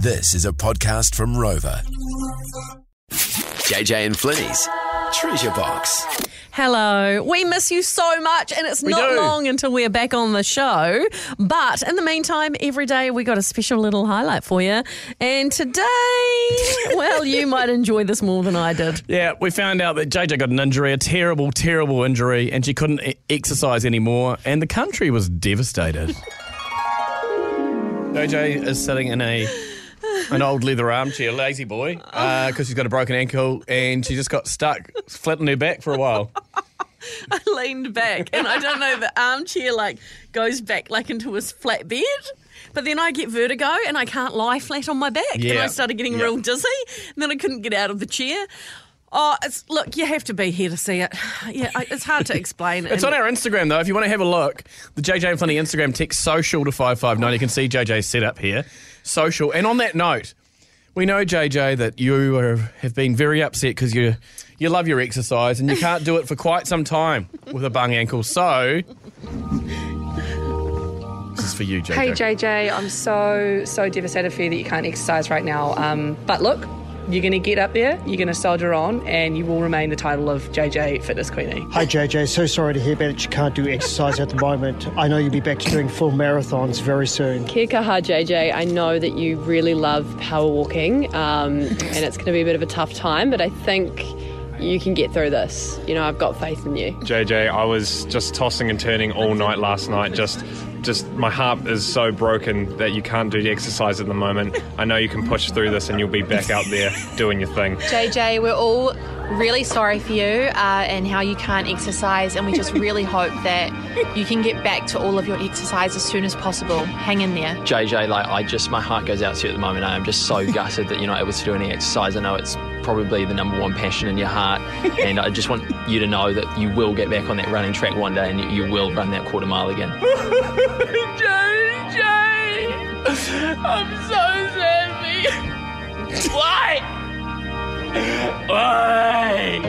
This is a podcast from Rover. JJ and Flinny's Treasure Box. Hello. We miss you so much, and it's not do. long until we're back on the show. But in the meantime, every day we got a special little highlight for you. And today, well, you might enjoy this more than I did. Yeah, we found out that JJ got an injury, a terrible, terrible injury, and she couldn't e- exercise anymore, and the country was devastated. JJ is sitting in a an old leather armchair, lazy boy, uh, because she's got a broken ankle, and she just got stuck flat on her back for a while. I leaned back, and I don't know, the armchair like goes back like into his flat bed. But then I get vertigo and I can't lie flat on my back. And I started getting Yeah. real dizzy. And then I couldn't get out of the chair. Oh, it's, look, you have to be here to see it. Yeah, it's hard to explain. It's And- on our Instagram though. If you want to have a look, the JJ and Flinny Instagram text social to five five nine. You can see JJ's setup here, social. And on that note, we know JJ that you are, have been very upset because you you love your exercise and you can't do it for quite some time with a bung ankle. So this is for you, JJ. Hey JJ, I'm so so devastated for you that you can't exercise right now. Um, but look, you're going to get up there, you're going to soldier on, and you will remain the title of JJ Fitness Queenie. Hi JJ, so sorry to hear about it. You can't do exercise at the moment. I know you'll be back to doing full marathons very soon. Kia kaha, JJ. I know that you really love power walking, um, and it's going to be a bit of a tough time, but I think you can get through this. You know, I've got faith in you. JJ, I was just tossing and turning all night last night. Just, just my heart is so broken that you can't do the exercise at the moment. I know you can push through this, and you'll be back out there doing your thing. JJ, we're all really sorry for you uh, and how you can't exercise, and we just really hope that you can get back to all of your exercise as soon as possible. Hang in there. JJ, like I just, my heart goes out to you at the moment. I am just so gutted that you're not able to do any exercise. I know it's probably the number one passion in your heart, and I just want you to know that you will get back on that running track one day, and you, you will run that quarter mile again. JJ, I'm so sad. Why? Why?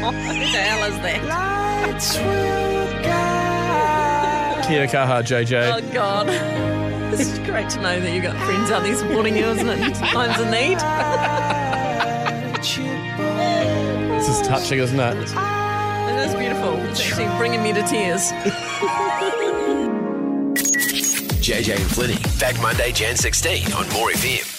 what the hell is that? Lights will guide. Kia kaha, JJ. Oh God. It's great to know that you've got friends out there supporting you, isn't it? In times of need. This is touching, isn't it? It is beautiful. It's actually bringing me to tears. JJ and Flinny. Back Monday, Jan 16 on More FM.